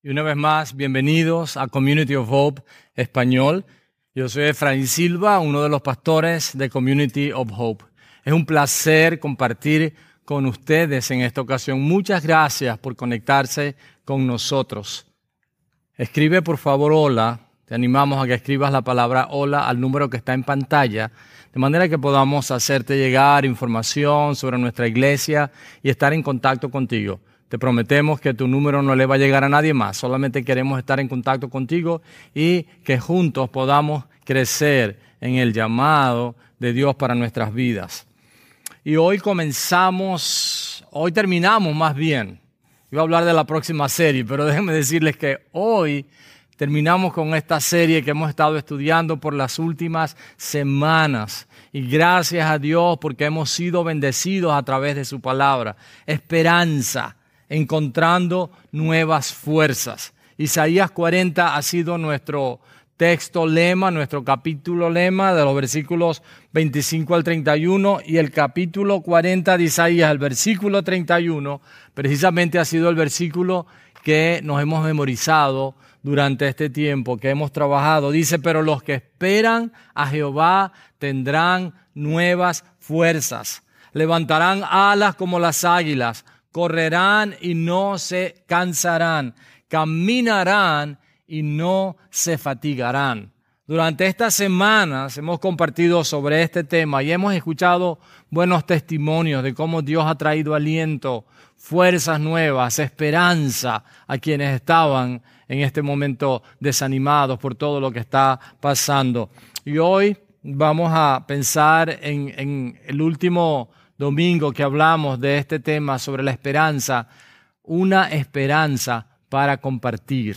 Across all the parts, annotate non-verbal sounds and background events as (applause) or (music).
y una vez más bienvenidos a Community of Hope Español. Yo soy Efraín Silva, uno de los pastores de Community of Hope. Es un placer compartir con ustedes en esta ocasión. Muchas gracias por conectarse con nosotros. Escribe por favor hola. Te animamos a que escribas la palabra hola al número que está en pantalla, de manera que podamos hacerte llegar información sobre nuestra iglesia y estar en contacto contigo. Te prometemos que tu número no le va a llegar a nadie más, solamente queremos estar en contacto contigo y que juntos podamos crecer en el llamado de Dios para nuestras vidas. Y hoy comenzamos, hoy terminamos más bien. Iba a hablar de la próxima serie, pero (laughs) déjenme decirles que hoy terminamos con esta serie que hemos estado estudiando por las últimas semanas. Y gracias a Dios porque hemos sido bendecidos a través de su palabra. Esperanza encontrando nuevas fuerzas. Isaías 40 ha sido nuestro texto lema, nuestro capítulo lema de los versículos 25 al 31 y el capítulo 40 de Isaías, el versículo 31, precisamente ha sido el versículo que nos hemos memorizado durante este tiempo, que hemos trabajado. Dice, pero los que esperan a Jehová tendrán nuevas fuerzas, levantarán alas como las águilas correrán y no se cansarán, caminarán y no se fatigarán. Durante estas semanas hemos compartido sobre este tema y hemos escuchado buenos testimonios de cómo Dios ha traído aliento, fuerzas nuevas, esperanza a quienes estaban en este momento desanimados por todo lo que está pasando. Y hoy vamos a pensar en, el último domingo que hablamos de este tema sobre la esperanza, una esperanza para compartir,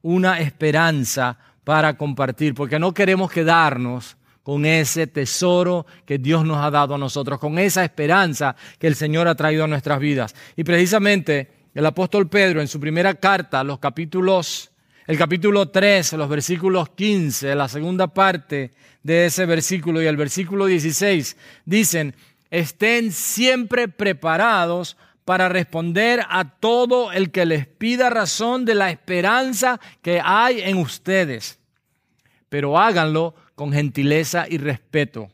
una esperanza para compartir, porque no queremos quedarnos con ese tesoro que Dios nos ha dado a nosotros, con esa esperanza que el Señor ha traído a nuestras vidas. Y precisamente el apóstol Pedro en su primera carta, los capítulos, el capítulo 3, los versículos 15, la segunda parte de ese versículo y el versículo 16, dicen, estén siempre preparados para responder a todo el que les pida razón de la esperanza que hay en ustedes. Pero háganlo con gentileza y respeto,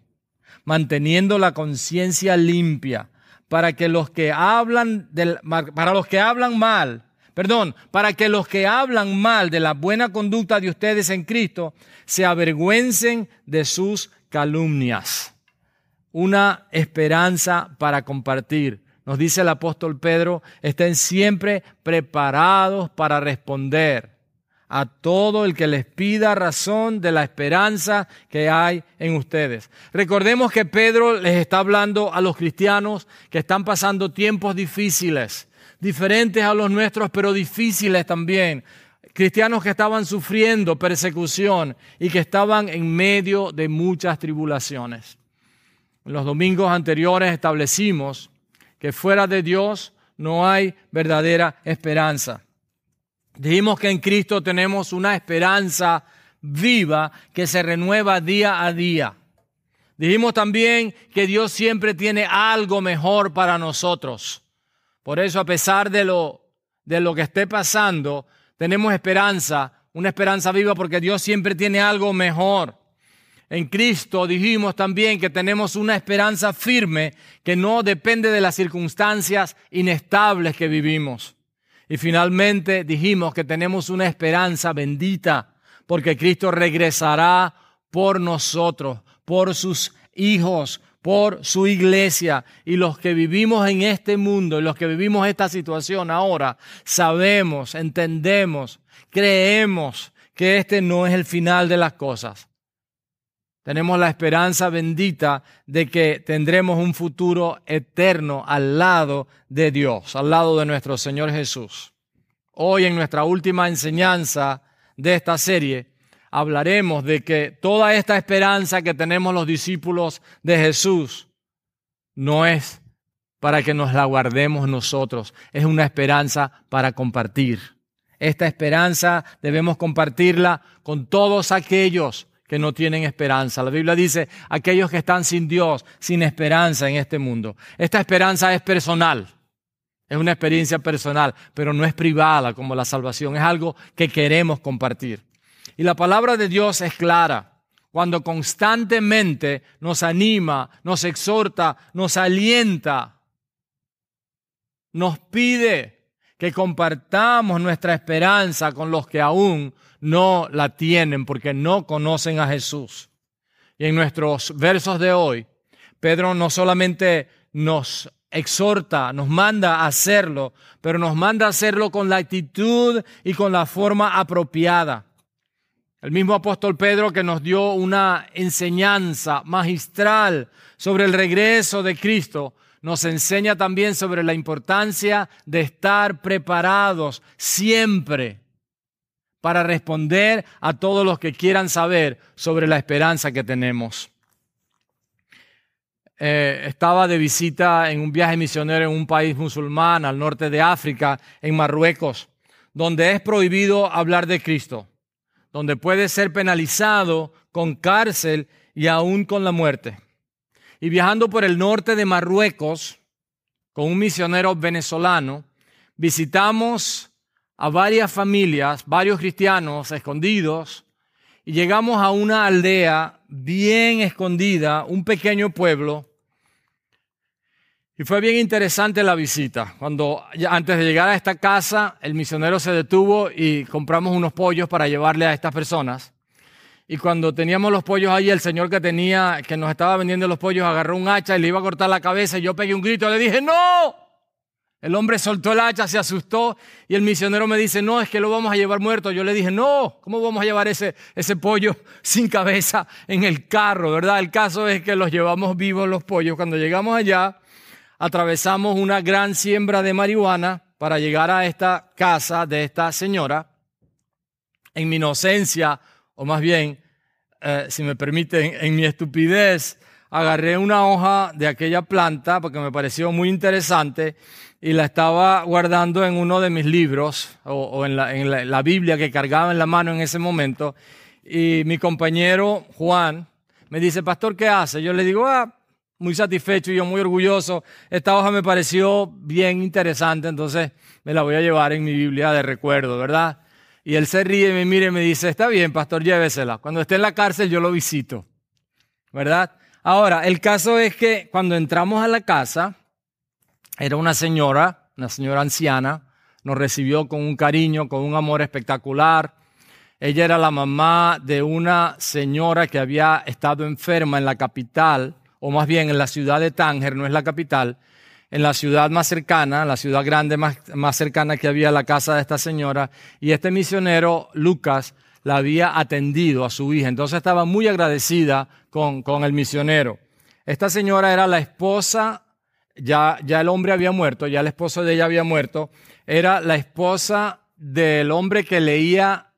manteniendo la conciencia limpia, para que los que hablan del, para los que hablan mal, perdón, para que los que hablan mal de la buena conducta de ustedes en Cristo se avergüencen de sus calumnias una esperanza para compartir. Nos dice el apóstol Pedro, estén siempre preparados para responder a todo el que les pida razón de la esperanza que hay en ustedes. Recordemos que Pedro les está hablando a los cristianos que están pasando tiempos difíciles, diferentes a los nuestros, pero difíciles también. Cristianos que estaban sufriendo persecución y que estaban en medio de muchas tribulaciones. En los domingos anteriores establecimos que fuera de Dios no hay verdadera esperanza. Dijimos que en Cristo tenemos una esperanza viva que se renueva día a día. Dijimos también que Dios siempre tiene algo mejor para nosotros. Por eso, a pesar de lo, de lo que esté pasando, tenemos esperanza, una esperanza viva porque Dios siempre tiene algo mejor. En Cristo dijimos también que tenemos una esperanza firme que no depende de las circunstancias inestables que vivimos. Y finalmente dijimos que tenemos una esperanza bendita porque Cristo regresará por nosotros, por sus hijos, por su iglesia. Y los que vivimos en este mundo y los que vivimos esta situación ahora, sabemos, entendemos, creemos que este no es el final de las cosas tenemos la esperanza bendita de que tendremos un futuro eterno al lado de Dios, al lado de nuestro Señor Jesús. Hoy en nuestra última enseñanza de esta serie hablaremos de que toda esta esperanza que tenemos los discípulos de Jesús no es para que nos la guardemos nosotros, es una esperanza para compartir. Esta esperanza debemos compartirla con todos aquellos que no tienen esperanza. La Biblia dice, aquellos que están sin Dios, sin esperanza en este mundo. Esta esperanza es personal. Es una experiencia personal, pero no es privada como la salvación, es algo que queremos compartir. Y la palabra de Dios es clara. Cuando constantemente nos anima, nos exhorta, nos alienta, nos pide que compartamos nuestra esperanza con los que aún no la tienen porque no conocen a Jesús. Y en nuestros versos de hoy, Pedro no solamente nos exhorta, nos manda a hacerlo, pero nos manda a hacerlo con la actitud y con la forma apropiada. El mismo apóstol Pedro que nos dio una enseñanza magistral sobre el regreso de Cristo, nos enseña también sobre la importancia de estar preparados siempre para responder a todos los que quieran saber sobre la esperanza que tenemos. Eh, estaba de visita en un viaje misionero en un país musulmán al norte de África, en Marruecos, donde es prohibido hablar de Cristo, donde puede ser penalizado con cárcel y aún con la muerte. Y viajando por el norte de Marruecos con un misionero venezolano, visitamos a varias familias, varios cristianos escondidos, y llegamos a una aldea bien escondida, un pequeño pueblo. Y fue bien interesante la visita. Cuando antes de llegar a esta casa, el misionero se detuvo y compramos unos pollos para llevarle a estas personas. Y cuando teníamos los pollos ahí, el señor que tenía, que nos estaba vendiendo los pollos, agarró un hacha y le iba a cortar la cabeza. Y yo pegué un grito le dije, ¡No! El hombre soltó el hacha, se asustó y el misionero me dice, no, es que lo vamos a llevar muerto. Yo le dije, no, ¿cómo vamos a llevar ese, ese pollo (laughs) sin cabeza en el carro? ¿Verdad? El caso es que los llevamos vivos los pollos. Cuando llegamos allá, atravesamos una gran siembra de marihuana para llegar a esta casa de esta señora. En mi inocencia, o más bien, eh, si me permiten, en mi estupidez, agarré una hoja de aquella planta porque me pareció muy interesante y la estaba guardando en uno de mis libros o, en, la, Biblia que cargaba en la mano en ese momento. Y mi compañero Juan me dice, pastor, ¿qué hace? Yo le digo, ah, muy satisfecho y yo muy orgulloso. Esta hoja me pareció bien interesante, entonces me la voy a llevar en mi Biblia de recuerdo, ¿verdad? Y él se ríe me mira y me dice, está bien, pastor, llévesela. Cuando esté en la cárcel yo lo visito, ¿verdad? Ahora, el caso es que cuando entramos a la casa, era una señora, una señora anciana, nos recibió con un cariño, con un amor espectacular. Ella era la mamá de una señora que había estado enferma en la capital, o más bien en la ciudad de Tánger, no es la capital, en la ciudad más cercana, la ciudad grande más, más cercana que había la casa de esta señora, y este misionero, Lucas, la había atendido a su hija. Entonces estaba muy agradecida con, con el misionero. Esta señora era la esposa ya, ya el hombre había muerto, ya el esposo de ella había muerto, era la esposa del hombre que leía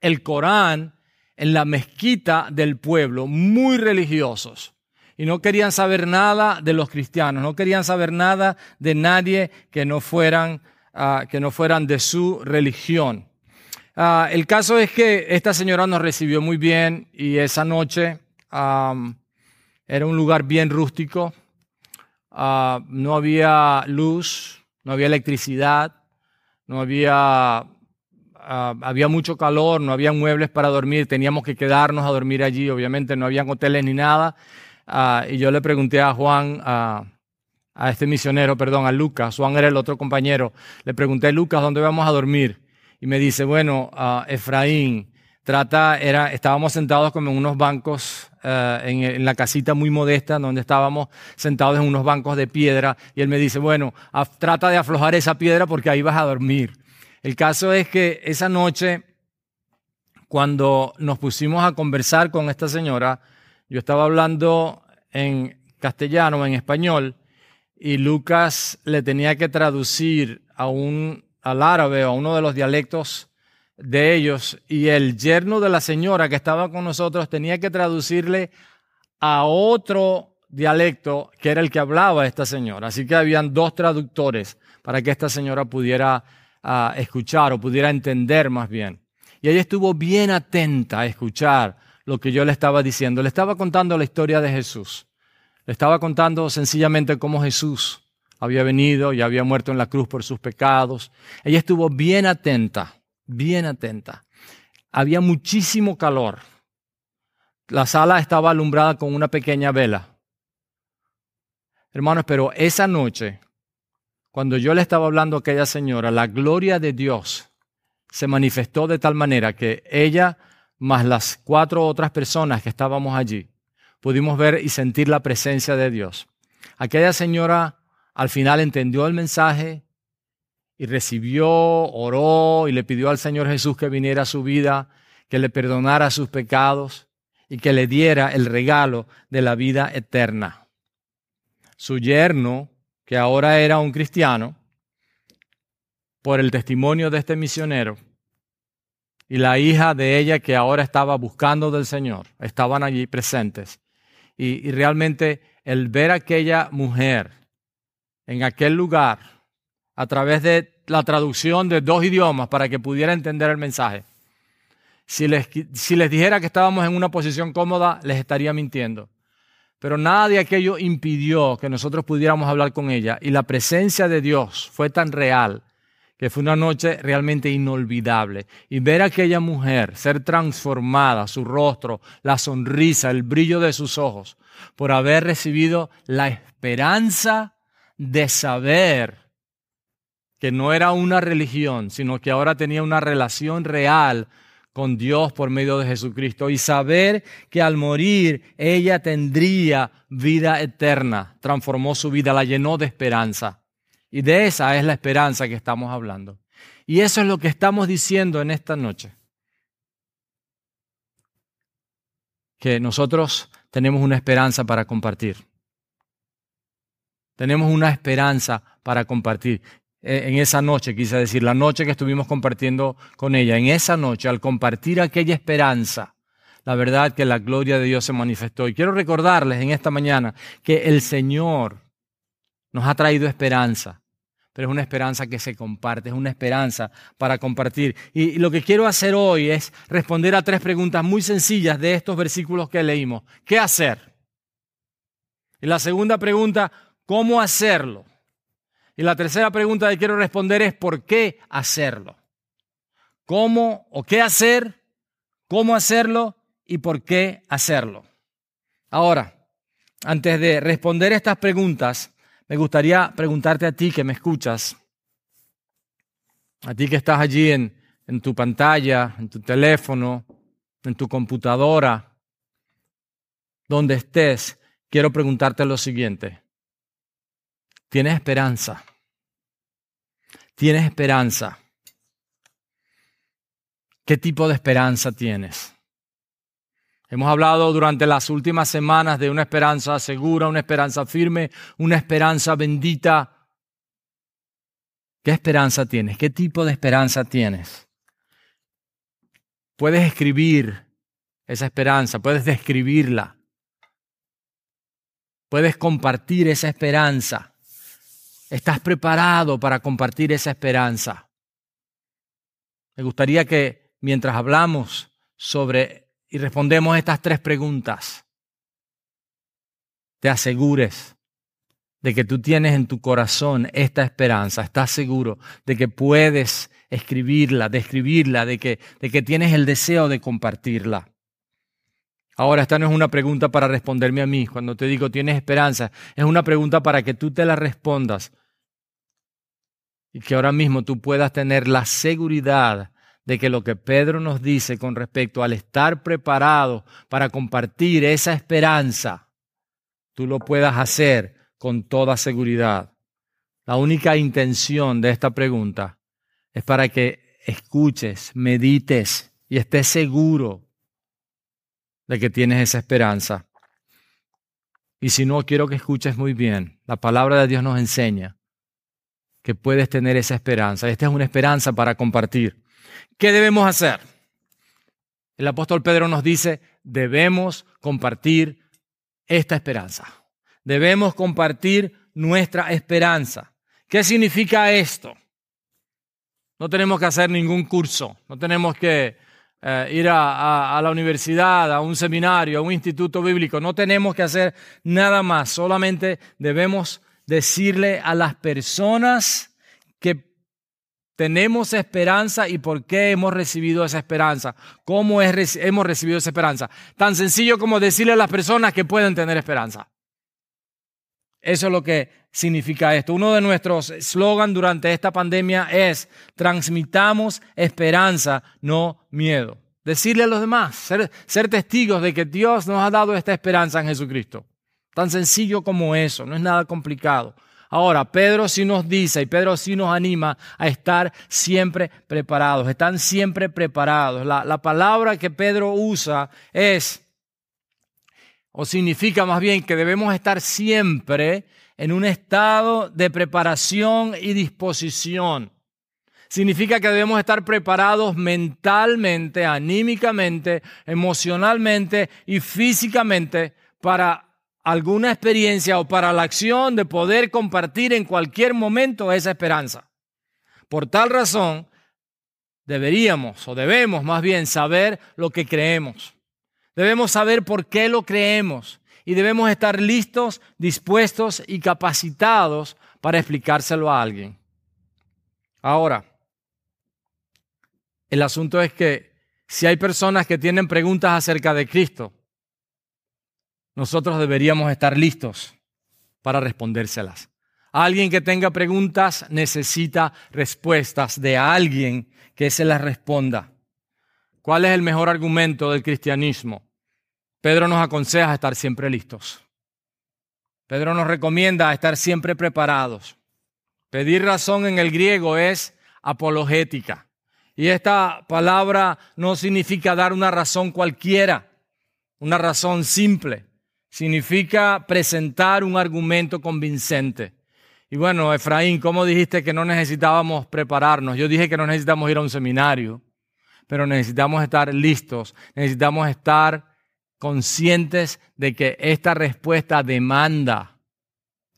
el Corán en la mezquita del pueblo, muy religiosos. Y no querían saber nada de los cristianos, no querían saber nada de nadie que no fueran, ah, que no fueran de su religión. Ah, el caso es que esta señora nos recibió muy bien y esa noche era un lugar bien rústico, Ah, no había luz, no había electricidad, no había, había mucho calor, no había muebles para dormir, teníamos que quedarnos a dormir allí, obviamente no habían hoteles ni nada. Ah, y yo le pregunté a Juan, a este misionero, perdón, a Lucas, Juan era el otro compañero, le pregunté, Lucas, ¿dónde vamos a dormir? Y me dice, bueno, Efraín, trata, era, estábamos sentados como en unos bancos eh, en, la casita muy modesta donde estábamos sentados en unos bancos de piedra y él me dice, bueno, trata de aflojar esa piedra porque ahí vas a dormir. El caso es que esa noche, cuando nos pusimos a conversar con esta señora, yo estaba hablando en castellano, en español, y Lucas le tenía que traducir a un al árabe o a uno de los dialectos de ellos y el yerno de la señora que estaba con nosotros tenía que traducirle a otro dialecto que era el que hablaba esta señora. Así que habían dos traductores para que esta señora pudiera ah, escuchar o pudiera entender más bien. Y ella estuvo bien atenta a escuchar lo que yo le estaba diciendo. Le estaba contando la historia de Jesús. Le estaba contando sencillamente cómo Jesús había venido y había muerto en la cruz por sus pecados. Ella estuvo bien atenta bien atenta. Había muchísimo calor. La sala estaba alumbrada con una pequeña vela. Hermanos, pero esa noche, cuando yo le estaba hablando a aquella señora, la gloria de Dios se manifestó de tal manera que ella, más las cuatro otras personas que estábamos allí, pudimos ver y sentir la presencia de Dios. Aquella señora al final entendió el mensaje, y recibió, oró y le pidió al Señor Jesús que viniera a su vida, que le perdonara sus pecados y que le diera el regalo de la vida eterna. Su yerno, que ahora era un cristiano, por el testimonio de este misionero, y la hija de ella que ahora estaba buscando del Señor, estaban allí presentes. Y, realmente el ver a aquella mujer en aquel lugar, a través de la traducción de dos idiomas para que pudiera entender el mensaje. Si les dijera que estábamos en una posición cómoda, les estaría mintiendo. Pero nada de aquello impidió que nosotros pudiéramos hablar con ella. Y la presencia de Dios fue tan real que fue una noche realmente inolvidable. Y ver a aquella mujer ser transformada, su rostro, la sonrisa, el brillo de sus ojos, por haber recibido la esperanza de saber que no era una religión, sino que ahora tenía una relación real con Dios por medio de Jesucristo y saber que al morir ella tendría vida eterna. Transformó su vida, la llenó de esperanza. Y de esa es la esperanza que estamos hablando. Y eso es lo que estamos diciendo en esta noche. Que nosotros tenemos una esperanza para compartir. Tenemos una esperanza para compartir. Eh, en esa noche, quise decir, la noche que estuvimos compartiendo con ella, en esa noche, al compartir aquella esperanza, la verdad que la gloria de Dios se manifestó. Y quiero recordarles en esta mañana que el Señor nos ha traído esperanza, pero es una esperanza que se comparte, es una esperanza para compartir. Y lo que quiero hacer hoy es responder a tres preguntas muy sencillas de estos versículos que leímos. ¿Qué hacer? Y la segunda pregunta, ¿cómo hacerlo? Y la tercera pregunta que quiero responder es ¿por qué hacerlo? ¿Cómo o qué hacer? ¿Cómo hacerlo? ¿Y por qué hacerlo? Ahora, antes de responder estas preguntas, me gustaría preguntarte a ti que me escuchas, a ti que estás allí en, en tu pantalla, en tu teléfono, en tu computadora, donde estés, quiero preguntarte lo siguiente. ¿Tienes esperanza? ¿Tienes esperanza? ¿Qué tipo de esperanza tienes? Hemos hablado durante las últimas semanas de una esperanza segura, una esperanza firme, una esperanza bendita. ¿Qué esperanza tienes? ¿Qué tipo de esperanza tienes? Puedes escribir esa esperanza, puedes describirla, puedes compartir esa esperanza. ¿Estás preparado para compartir esa esperanza? Me gustaría que mientras hablamos sobre y respondemos estas tres preguntas, te asegures de que tú tienes en tu corazón esta esperanza, estás seguro de que puedes escribirla, describirla, de que, de que tienes el deseo de compartirla. Ahora, esta no es una pregunta para responderme a mí. Cuando te digo tienes esperanza, es una pregunta para que tú te la respondas y que ahora mismo tú puedas tener la seguridad de que lo que Pedro nos dice con respecto al estar preparado para compartir esa esperanza, tú lo puedas hacer con toda seguridad. La única intención de esta pregunta es para que escuches, medites y estés seguro de que tienes esa esperanza. Y si no, quiero que escuches muy bien. La palabra de Dios nos enseña que puedes tener esa esperanza. Esta es una esperanza para compartir. ¿Qué debemos hacer? El apóstol Pedro nos dice, debemos compartir esta esperanza. Debemos compartir nuestra esperanza. ¿Qué significa esto? No tenemos que hacer ningún curso, no tenemos que eh, ir a, la universidad, a un seminario, a un instituto bíblico, no tenemos que hacer nada más, solamente debemos decirle a las personas tenemos esperanza y por qué hemos recibido esa esperanza, cómo hemos recibido esa esperanza. Tan sencillo como decirle a las personas que pueden tener esperanza. Eso es lo que significa esto. Uno de nuestros slogans durante esta pandemia es, transmitamos esperanza, no miedo. Decirle a los demás, ser, ser testigos de que Dios nos ha dado esta esperanza en Jesucristo. Tan sencillo como eso, no es nada complicado. Ahora, Pedro sí nos dice y Pedro sí nos anima a estar siempre preparados, están siempre preparados. La, la palabra que Pedro usa es, o significa más bien que debemos estar siempre en un estado de preparación y disposición. Significa que debemos estar preparados mentalmente, anímicamente, emocionalmente y físicamente para alguna experiencia o para la acción de poder compartir en cualquier momento esa esperanza. Por tal razón, deberíamos o debemos más bien saber lo que creemos. Debemos saber por qué lo creemos y debemos estar listos, dispuestos y capacitados para explicárselo a alguien. Ahora, el asunto es que si hay personas que tienen preguntas acerca de Cristo, nosotros deberíamos estar listos para respondérselas. Alguien que tenga preguntas necesita respuestas de alguien que se las responda. ¿Cuál es el mejor argumento del cristianismo? Pedro nos aconseja estar siempre listos. Pedro nos recomienda estar siempre preparados. Pedir razón en el griego es apologética. Y esta palabra no significa dar una razón cualquiera, una razón simple. Significa presentar un argumento convincente. Y bueno, Efraín, ¿cómo dijiste que no necesitábamos prepararnos? Yo dije que no necesitamos ir a un seminario, pero necesitamos estar listos, necesitamos estar conscientes de que esta respuesta demanda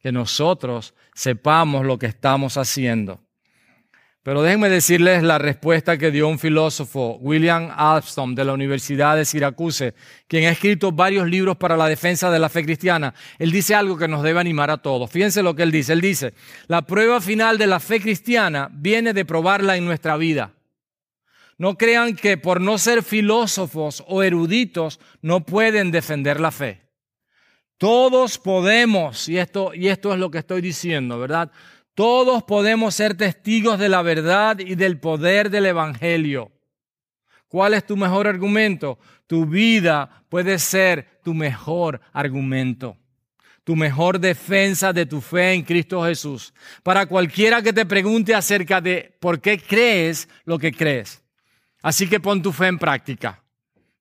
que nosotros sepamos lo que estamos haciendo. Pero déjenme decirles la respuesta que dio un filósofo, William Alstom, de la Universidad de Syracuse, quien ha escrito varios libros para la defensa de la fe cristiana. Él dice algo que nos debe animar a todos. Fíjense lo que él dice. Él dice, la prueba final de la fe cristiana viene de probarla en nuestra vida. No crean que por no ser filósofos o eruditos no pueden defender la fe. Todos podemos, y esto, y esto es lo que estoy diciendo, ¿verdad? Todos podemos ser testigos de la verdad y del poder del Evangelio. ¿Cuál es tu mejor argumento? Tu vida puede ser tu mejor argumento, tu mejor defensa de tu fe en Cristo Jesús. Para cualquiera que te pregunte acerca de por qué crees lo que crees. Así que pon tu fe en práctica.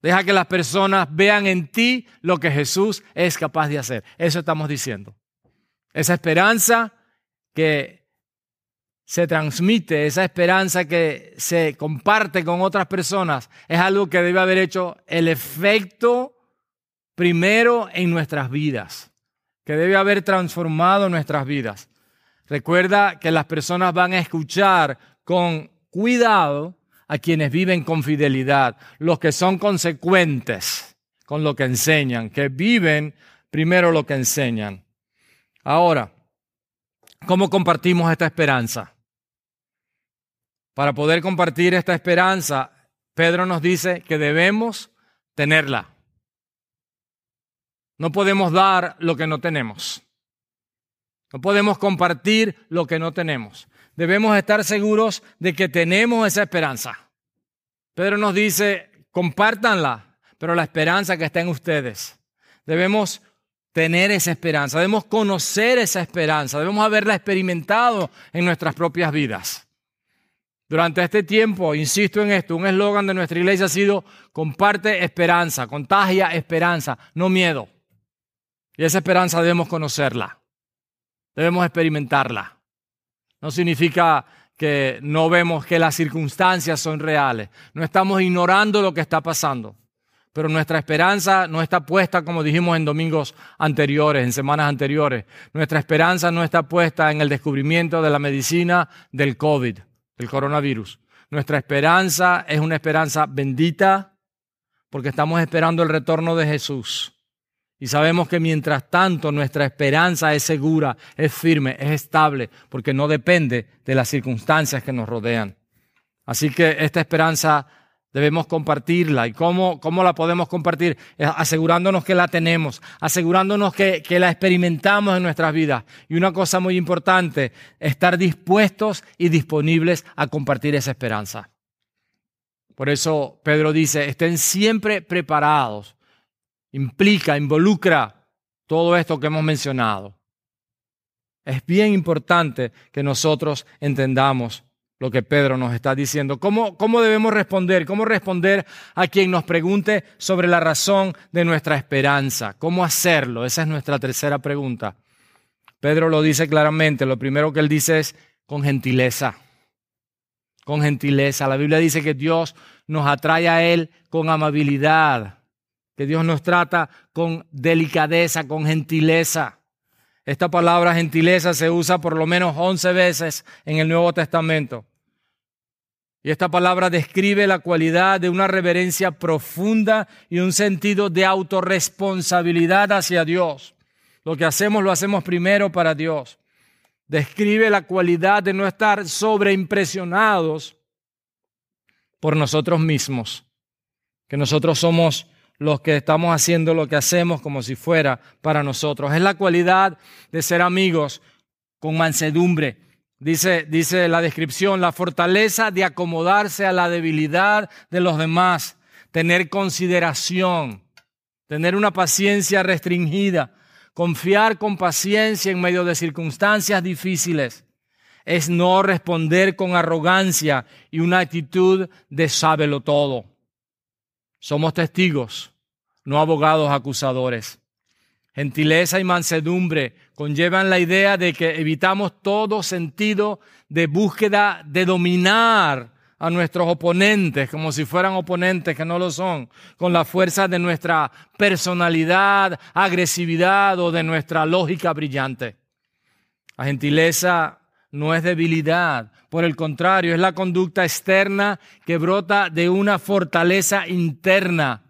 Deja que las personas vean en ti lo que Jesús es capaz de hacer. Eso estamos diciendo. Esa esperanza que se transmite, esa esperanza que se comparte con otras personas, es algo que debe haber hecho el efecto primero en nuestras vidas, que debe haber transformado nuestras vidas. Recuerda que las personas van a escuchar con cuidado a quienes viven con fidelidad, los que son consecuentes con lo que enseñan, que viven primero lo que enseñan. Ahora, ¿cómo compartimos esta esperanza? Para poder compartir esta esperanza, Pedro nos dice que debemos tenerla. No podemos dar lo que no tenemos. No podemos compartir lo que no tenemos debemos estar seguros de que tenemos esa esperanza. Pedro nos dice, compártanla, pero la esperanza que está en ustedes. Debemos tener esa esperanza, debemos conocer esa esperanza, debemos haberla experimentado en nuestras propias vidas. Durante este tiempo, insisto en esto, un eslogan de nuestra iglesia ha sido comparte esperanza, contagia esperanza, no miedo. Y esa esperanza debemos conocerla, debemos experimentarla. No significa que no vemos que las circunstancias son reales. No estamos ignorando lo que está pasando. Pero nuestra esperanza no está puesta, como dijimos en domingos anteriores, en semanas anteriores. Nuestra esperanza no está puesta en el descubrimiento de la medicina del COVID, del coronavirus. Nuestra esperanza es una esperanza bendita porque estamos esperando el retorno de Jesús. Y sabemos que mientras tanto nuestra esperanza es segura, es firme, es estable, porque no depende de las circunstancias que nos rodean. Así que esta esperanza debemos compartirla. ¿Y cómo, cómo la podemos compartir? Asegurándonos que la tenemos, asegurándonos que, que la experimentamos en nuestras vidas. Y una cosa muy importante, estar dispuestos y disponibles a compartir esa esperanza. Por eso Pedro dice, estén siempre preparados. Implica, involucra todo esto que hemos mencionado. Es bien importante que nosotros entendamos lo que Pedro nos está diciendo. ¿Cómo, ¿Cómo debemos responder? ¿Cómo responder a quien nos pregunte sobre la razón de nuestra esperanza? ¿Cómo hacerlo? Esa es nuestra tercera pregunta. Pedro lo dice claramente. Lo primero que él dice es con gentileza. Con gentileza. La Biblia dice que Dios nos atrae a Él con amabilidad, que Dios nos trata con delicadeza, con gentileza. Esta palabra gentileza se usa por lo menos 11 veces en el Nuevo Testamento. Y esta palabra describe la cualidad de una reverencia profunda y un sentido de autorresponsabilidad hacia Dios. Lo que hacemos lo hacemos primero para Dios. Describe la cualidad de no estar sobreimpresionados por nosotros mismos, que nosotros somos los que estamos haciendo lo que hacemos como si fuera para nosotros. Es la cualidad de ser amigos con mansedumbre, Dice, dice la descripción, la fortaleza de acomodarse a la debilidad de los demás, tener consideración, tener una paciencia restringida, confiar con paciencia en medio de circunstancias difíciles, es no responder con arrogancia y una actitud de sábelo todo. Somos testigos, no abogados acusadores. Gentileza y mansedumbre conllevan la idea de que evitamos todo sentido de búsqueda de dominar a nuestros oponentes como si fueran oponentes que no lo son, con la fuerza de nuestra personalidad, agresividad o de nuestra lógica brillante. La gentileza no es debilidad, por el contrario, es la conducta externa que brota de una fortaleza interna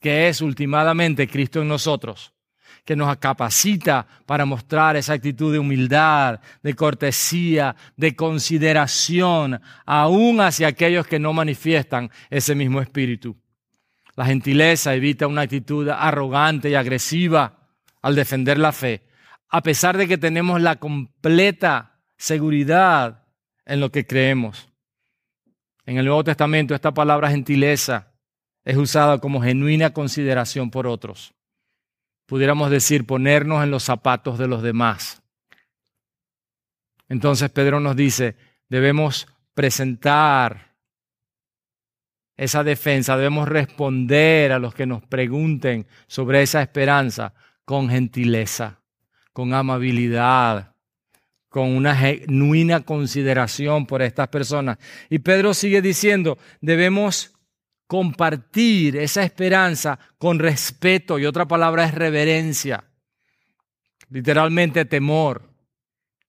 que es ultimadamente Cristo en nosotros que nos capacita para mostrar esa actitud de humildad, de cortesía, de consideración, aún hacia aquellos que no manifiestan ese mismo espíritu. La gentileza evita una actitud arrogante y agresiva al defender la fe, a pesar de que tenemos la completa seguridad en lo que creemos. En el Nuevo Testamento esta palabra gentileza es usada como genuina consideración por otros pudiéramos decir, ponernos en los zapatos de los demás. Entonces Pedro nos dice, debemos presentar esa defensa, debemos responder a los que nos pregunten sobre esa esperanza con gentileza, con amabilidad, con una genuina consideración por estas personas. Y Pedro sigue diciendo, debemos compartir esa esperanza con respeto y otra palabra es reverencia, literalmente temor,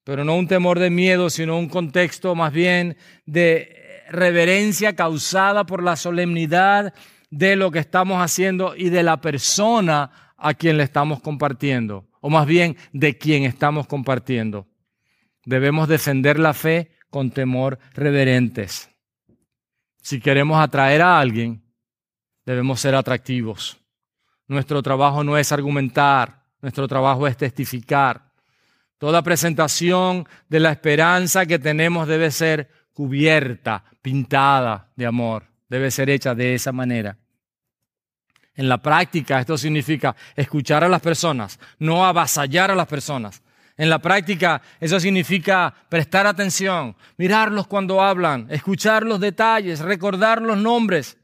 pero no un temor de miedo, sino un contexto más bien de reverencia causada por la solemnidad de lo que estamos haciendo y de la persona a quien le estamos compartiendo, o más bien de quien estamos compartiendo. Debemos defender la fe con temor reverentes. Si queremos atraer a alguien, debemos ser atractivos. Nuestro trabajo no es argumentar, nuestro trabajo es testificar. Toda presentación de la esperanza que tenemos debe ser cubierta, pintada de amor, debe ser hecha de esa manera. En la práctica esto significa escuchar a las personas, no avasallar a las personas, en la práctica eso significa prestar atención, mirarlos cuando hablan, escuchar los detalles, recordar los nombres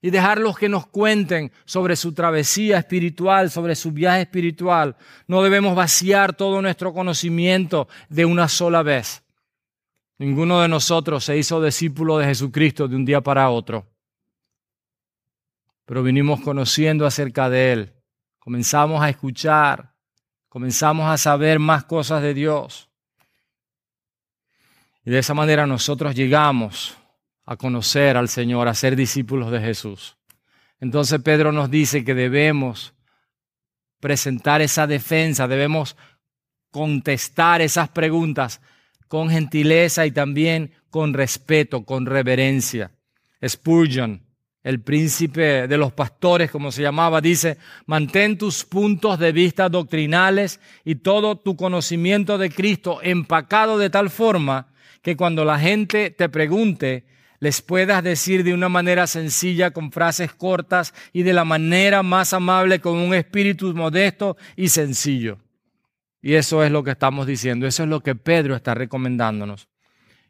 y dejarlos que nos cuenten sobre su travesía espiritual, sobre su viaje espiritual. No debemos vaciar todo nuestro conocimiento de una sola vez. Ninguno de nosotros se hizo discípulo de Jesucristo de un día para otro, pero vinimos conociendo acerca de Él. Comenzamos a escuchar, comenzamos a saber más cosas de Dios. Y de esa manera nosotros llegamos a conocer al Señor, a ser discípulos de Jesús. Entonces Pedro nos dice que debemos presentar esa defensa, debemos contestar esas preguntas con gentileza y también con respeto, con reverencia. Spurgeon, el príncipe de los pastores, como se llamaba, dice, mantén tus puntos de vista doctrinales y todo tu conocimiento de Cristo empacado de tal forma que cuando la gente te pregunte, les puedas decir de una manera sencilla, con frases cortas y de la manera más amable, con un espíritu modesto y sencillo. Y eso es lo que estamos diciendo, eso es lo que Pedro está recomendándonos.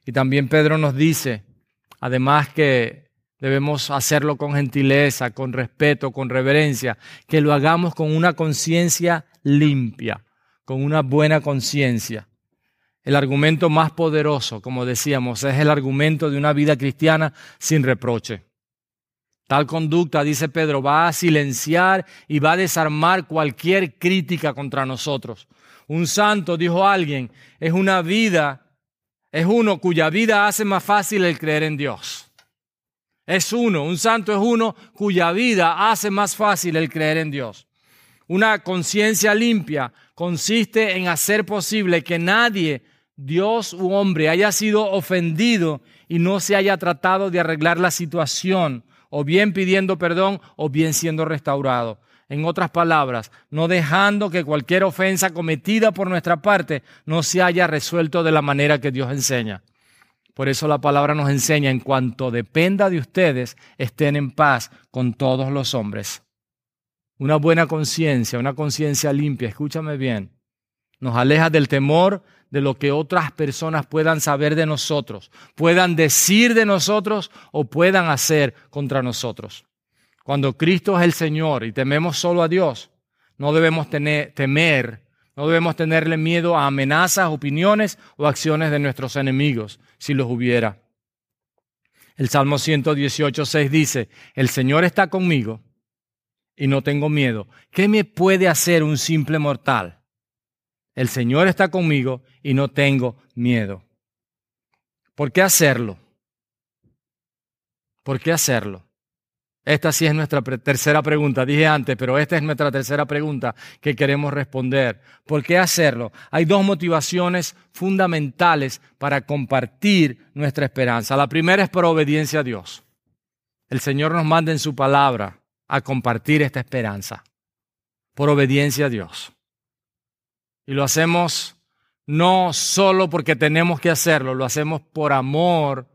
Y también Pedro nos dice, además que debemos hacerlo con gentileza, con respeto, con reverencia, que lo hagamos con una conciencia limpia, con una buena conciencia. El argumento más poderoso, como decíamos, es el argumento de una vida cristiana sin reproche. Tal conducta, dice Pedro, va a silenciar y va a desarmar cualquier crítica contra nosotros. Un santo, dijo alguien, es una vida, es uno cuya vida hace más fácil el creer en Dios. Es uno, un santo es uno cuya vida hace más fácil el creer en Dios. Una conciencia limpia consiste en hacer posible que nadie, Dios u hombre, haya sido ofendido y no se haya tratado de arreglar la situación, o bien pidiendo perdón o bien siendo restaurado. En otras palabras, no dejando que cualquier ofensa cometida por nuestra parte no se haya resuelto de la manera que Dios enseña. Por eso la palabra nos enseña, en cuanto dependa de ustedes, estén en paz con todos los hombres. Una buena conciencia, una conciencia limpia, escúchame bien, nos aleja del temor de lo que otras personas puedan saber de nosotros, puedan decir de nosotros o puedan hacer contra nosotros. Cuando Cristo es el Señor y tememos solo a Dios, no debemos tener, temer, no debemos tenerle miedo a amenazas, opiniones o acciones de nuestros enemigos, si los hubiera. El Salmo 118, 6 dice, el Señor está conmigo y no tengo miedo. ¿Qué me puede hacer un simple mortal? El Señor está conmigo y no tengo miedo. ¿Por qué hacerlo? ¿Por qué hacerlo? Esta sí es nuestra tercera pregunta, dije antes, pero esta es nuestra tercera pregunta que queremos responder. ¿Por qué hacerlo? Hay dos motivaciones fundamentales para compartir nuestra esperanza. La primera es por obediencia a Dios. El Señor nos manda en su palabra a compartir esta esperanza, por obediencia a Dios. Y lo hacemos no solo porque tenemos que hacerlo, lo hacemos por amor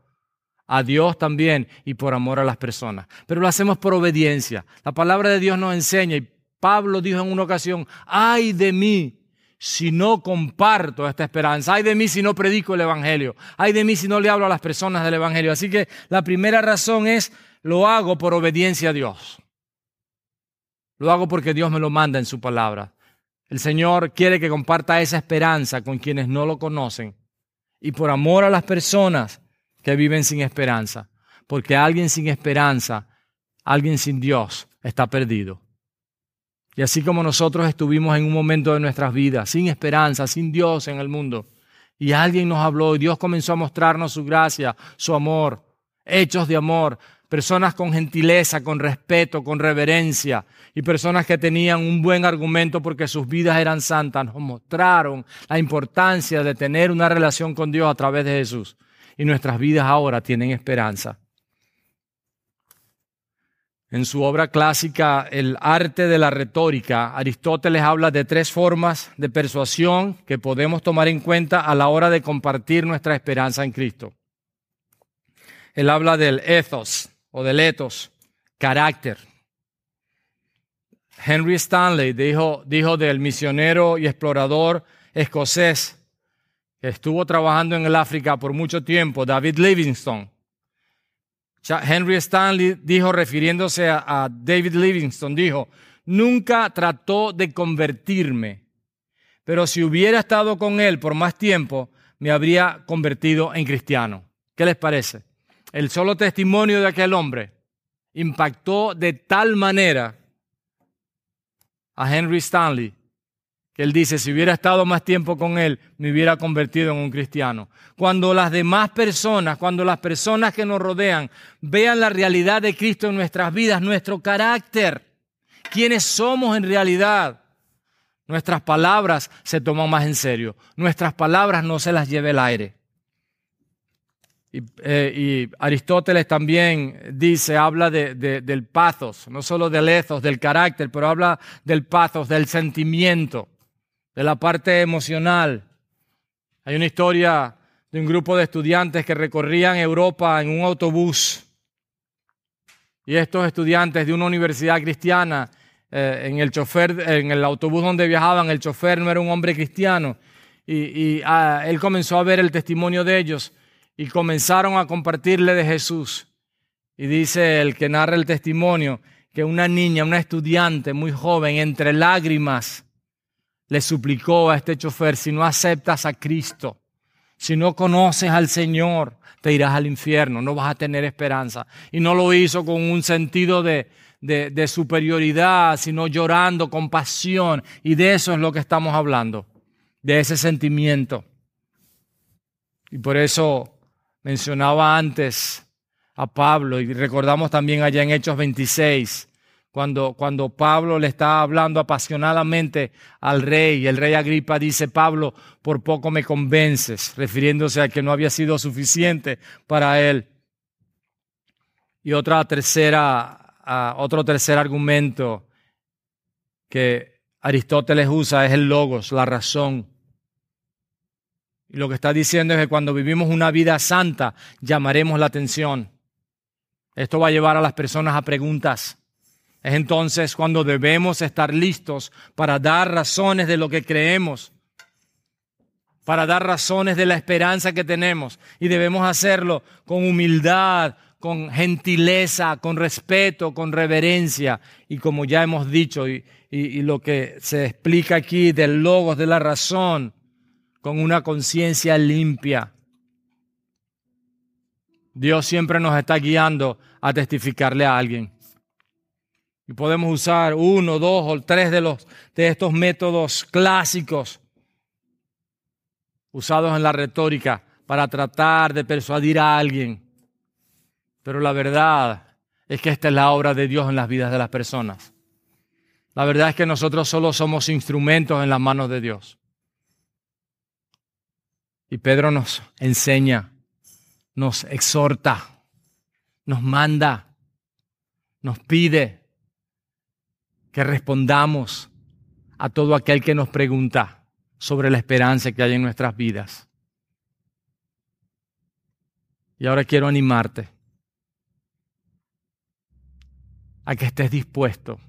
a Dios también y por amor a las personas. Pero lo hacemos por obediencia. La palabra de Dios nos enseña y Pablo dijo en una ocasión, ay de mí si no comparto esta esperanza, ay de mí si no predico el Evangelio, ay de mí si no le hablo a las personas del Evangelio. Así que la primera razón es, lo hago por obediencia a Dios. Lo hago porque Dios me lo manda en su palabra. El Señor quiere que comparta esa esperanza con quienes no lo conocen. Y por amor a las personas, que viven sin esperanza, porque alguien sin esperanza, alguien sin Dios, está perdido. Y así como nosotros estuvimos en un momento de nuestras vidas, sin esperanza, sin Dios en el mundo, y alguien nos habló y Dios comenzó a mostrarnos su gracia, su amor, hechos de amor, personas con gentileza, con respeto, con reverencia, y personas que tenían un buen argumento porque sus vidas eran santas, nos mostraron la importancia de tener una relación con Dios a través de Jesús y nuestras vidas ahora tienen esperanza. En su obra clásica, El arte de la retórica, Aristóteles habla de tres formas de persuasión que podemos tomar en cuenta a la hora de compartir nuestra esperanza en Cristo. Él habla del ethos o del ethos, carácter. Henry Stanley dijo, dijo del misionero y explorador escocés estuvo trabajando en el África por mucho tiempo, David Livingstone. Henry Stanley dijo, refiriéndose a, David Livingstone, dijo, nunca trató de convertirme, pero si hubiera estado con él por más tiempo, me habría convertido en cristiano. ¿Qué les parece? El solo testimonio de aquel hombre impactó de tal manera a Henry Stanley él dice, si hubiera estado más tiempo con él, me hubiera convertido en un cristiano. Cuando las demás personas, cuando las personas que nos rodean vean la realidad de Cristo en nuestras vidas, nuestro carácter, quiénes somos en realidad, nuestras palabras se toman más en serio. Nuestras palabras no se las lleve el aire. Eh, y, Aristóteles también dice, habla del pathos, no solo del ethos, del carácter, pero habla del pathos, del sentimiento, de la parte emocional. Hay una historia de un grupo de estudiantes que recorrían Europa en un autobús. Y estos estudiantes de una universidad cristiana, eh, en el chofer, en el autobús donde viajaban, el chofer no era un hombre cristiano. Y, ah, él comenzó a ver el testimonio de ellos y comenzaron a compartirle de Jesús. Y dice el que narra el testimonio que una niña, una estudiante muy joven, entre lágrimas, le suplicó a este chofer, si no aceptas a Cristo, si no conoces al Señor, te irás al infierno, no vas a tener esperanza. Y no lo hizo con un sentido de, superioridad, sino llorando con pasión. Y de eso es lo que estamos hablando, de ese sentimiento. Y por eso mencionaba antes a Pablo y recordamos también allá en Hechos 26, cuando, cuando Pablo le está hablando apasionadamente al rey el rey Agripa dice, Pablo, por poco me convences, refiriéndose a que no había sido suficiente para él. Y otra tercera, otro tercer argumento que Aristóteles usa es el logos, la razón. Y lo que está diciendo es que cuando vivimos una vida santa, llamaremos la atención. Esto va a llevar a las personas a preguntas. Es entonces cuando debemos estar listos para dar razones de lo que creemos, para dar razones de la esperanza que tenemos. Y debemos hacerlo con humildad, con gentileza, con respeto, con reverencia. Y como ya hemos dicho, y, lo que se explica aquí del logos de la razón, con una conciencia limpia. Dios siempre nos está guiando a testificarle a alguien. Y podemos usar uno, dos o tres de, los, de estos métodos clásicos usados en la retórica para tratar de persuadir a alguien. Pero la verdad es que esta es la obra de Dios en las vidas de las personas. La verdad es que nosotros solo somos instrumentos en las manos de Dios. Y Pedro nos enseña, nos exhorta, nos manda, nos pide que respondamos a todo aquel que nos pregunta sobre la esperanza que hay en nuestras vidas. Y ahora quiero animarte a que estés dispuesto,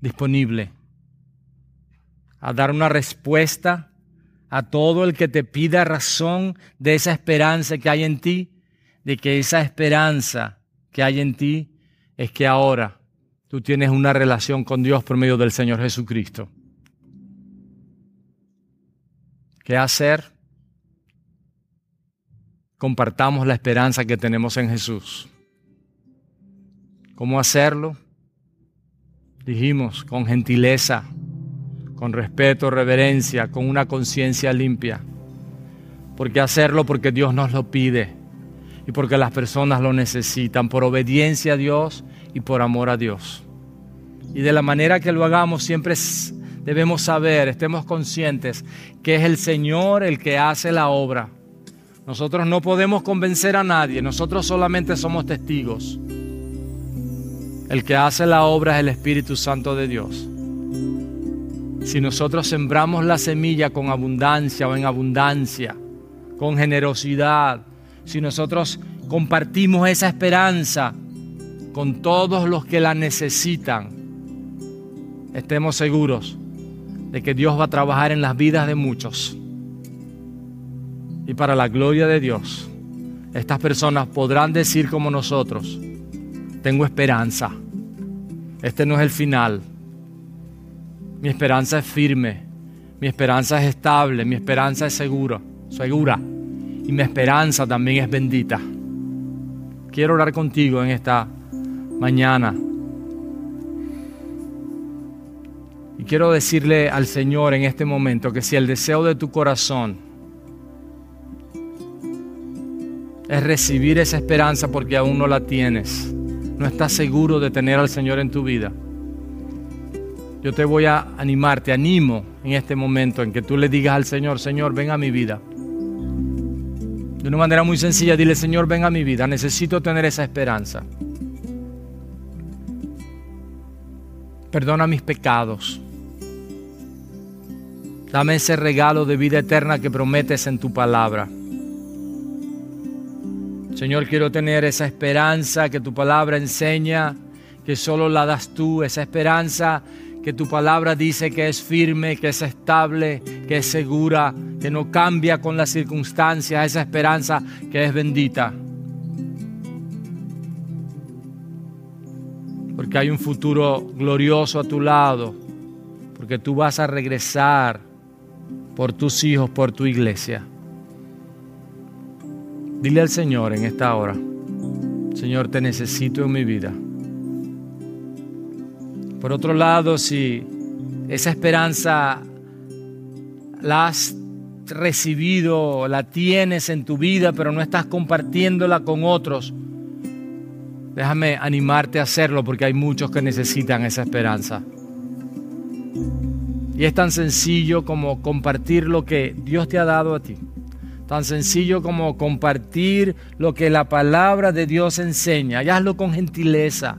disponible, a dar una respuesta a todo el que te pida razón de esa esperanza que hay en ti, de que esa esperanza que hay en ti es que ahora tú tienes una relación con Dios por medio del Señor Jesucristo. ¿Qué hacer? Compartamos la esperanza que tenemos en Jesús. ¿Cómo hacerlo? Dijimos, con gentileza, con respeto, reverencia, con una conciencia limpia. Porque hacerlo porque Dios nos lo pide y porque las personas lo necesitan, por obediencia a Dios y por amor a Dios. Y de la manera que lo hagamos siempre debemos saber, estemos conscientes que es el Señor el que hace la obra. Nosotros no podemos convencer a nadie, nosotros solamente somos testigos. El que hace la obra es el Espíritu Santo de Dios. Si nosotros sembramos la semilla con abundancia o en abundancia, con generosidad, si nosotros compartimos esa esperanza con todos los que la necesitan, estemos seguros de que Dios va a trabajar en las vidas de muchos. Y para la gloria de Dios, estas personas podrán decir como nosotros, tengo esperanza. Este no es el final mi esperanza es firme, mi esperanza es estable, mi esperanza es segura, segura. Y mi esperanza también es bendita. Quiero orar contigo en esta mañana. Quiero decirle al Señor en este momento que si el deseo de tu corazón es recibir esa esperanza porque aún no la tienes, no estás seguro de tener al Señor en tu vida, yo te voy a animar, te animo en este momento en que tú le digas al Señor, Señor, ven a mi vida. De una manera muy sencilla, dile, Señor, ven a mi vida, necesito tener esa esperanza. Perdona mis pecados. Dame ese regalo de vida eterna que prometes en tu palabra. Señor, quiero tener esa esperanza que tu palabra enseña, que solo la das tú, esa esperanza que tu palabra dice que es firme, que es estable, que es segura, que no cambia con las circunstancias, esa esperanza que es bendita. Porque hay un futuro glorioso a tu lado, porque tú vas a regresar por tus hijos, por tu iglesia. Dile al Señor en esta hora, Señor, te necesito en mi vida. Por otro lado, si esa esperanza la has recibido, la tienes en tu vida, pero no estás compartiéndola con otros, déjame animarte a hacerlo porque hay muchos que necesitan esa esperanza. Y es tan sencillo como compartir lo que Dios te ha dado a ti. Tan sencillo como compartir lo que la palabra de Dios enseña. Y hazlo con gentileza,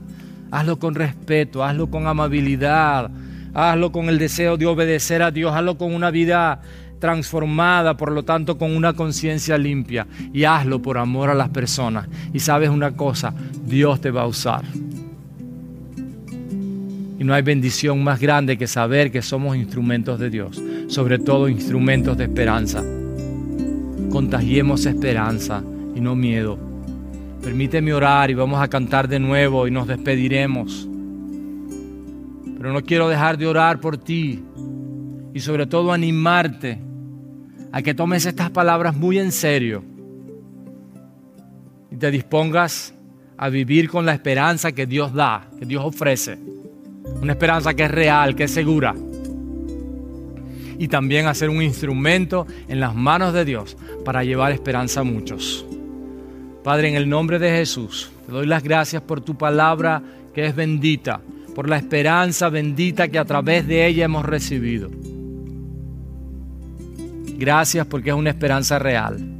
hazlo con respeto, hazlo con amabilidad, hazlo con el deseo de obedecer a Dios, hazlo con una vida transformada, por lo tanto con una conciencia limpia. Y hazlo por amor a las personas. Y sabes una cosa, Dios te va a usar. Y no hay bendición más grande que saber que somos instrumentos de Dios, sobre todo instrumentos de esperanza. Contagiemos esperanza y no miedo. Permíteme orar y vamos a cantar de nuevo y nos despediremos. Pero no quiero dejar de orar por ti y sobre todo animarte a que tomes estas palabras muy en serio y te dispongas a vivir con la esperanza que Dios da, que Dios ofrece. Una esperanza que es real, que es segura. Y también hacer un instrumento en las manos de Dios para llevar esperanza a muchos. Padre, en el nombre de Jesús, te doy las gracias por tu palabra que es bendita, por la esperanza bendita que a través de ella hemos recibido. Gracias porque es una esperanza real.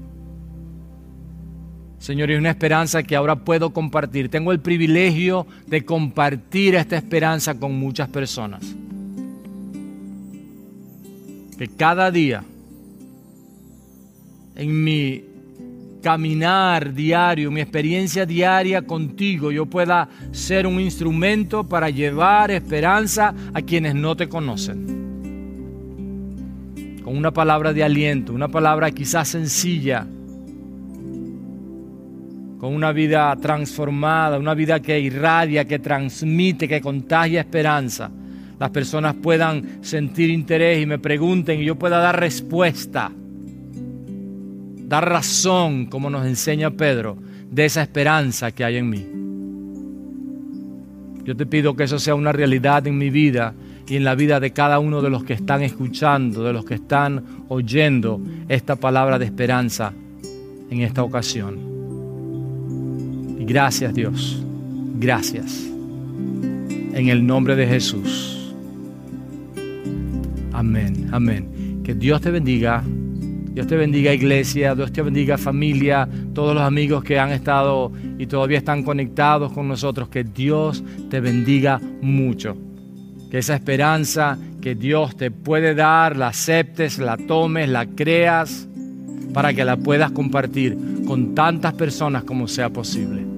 Señor, y una esperanza que ahora puedo compartir. Tengo el privilegio de compartir esta esperanza con muchas personas. Que cada día, en mi caminar diario, mi experiencia diaria contigo, yo pueda ser un instrumento para llevar esperanza a quienes no te conocen. Con una palabra de aliento, una palabra quizás sencilla, con una vida transformada, una vida que irradia, que transmite, que contagia esperanza, las personas puedan sentir interés y me pregunten y yo pueda dar respuesta, dar razón, como nos enseña Pedro, de esa esperanza que hay en mí. Yo te pido que eso sea una realidad en mi vida y en la vida de cada uno de los que están escuchando, de los que están oyendo esta palabra de esperanza en esta ocasión. Gracias Dios. Gracias. En el nombre de Jesús. Amén. Amén. Que Dios te bendiga. Dios te bendiga iglesia, Dios te bendiga familia, todos los amigos que han estado y todavía están conectados con nosotros. Que Dios te bendiga mucho. Que esa esperanza que Dios te puede dar, la aceptes, la tomes, la creas, para que la puedas compartir con tantas personas como sea posible.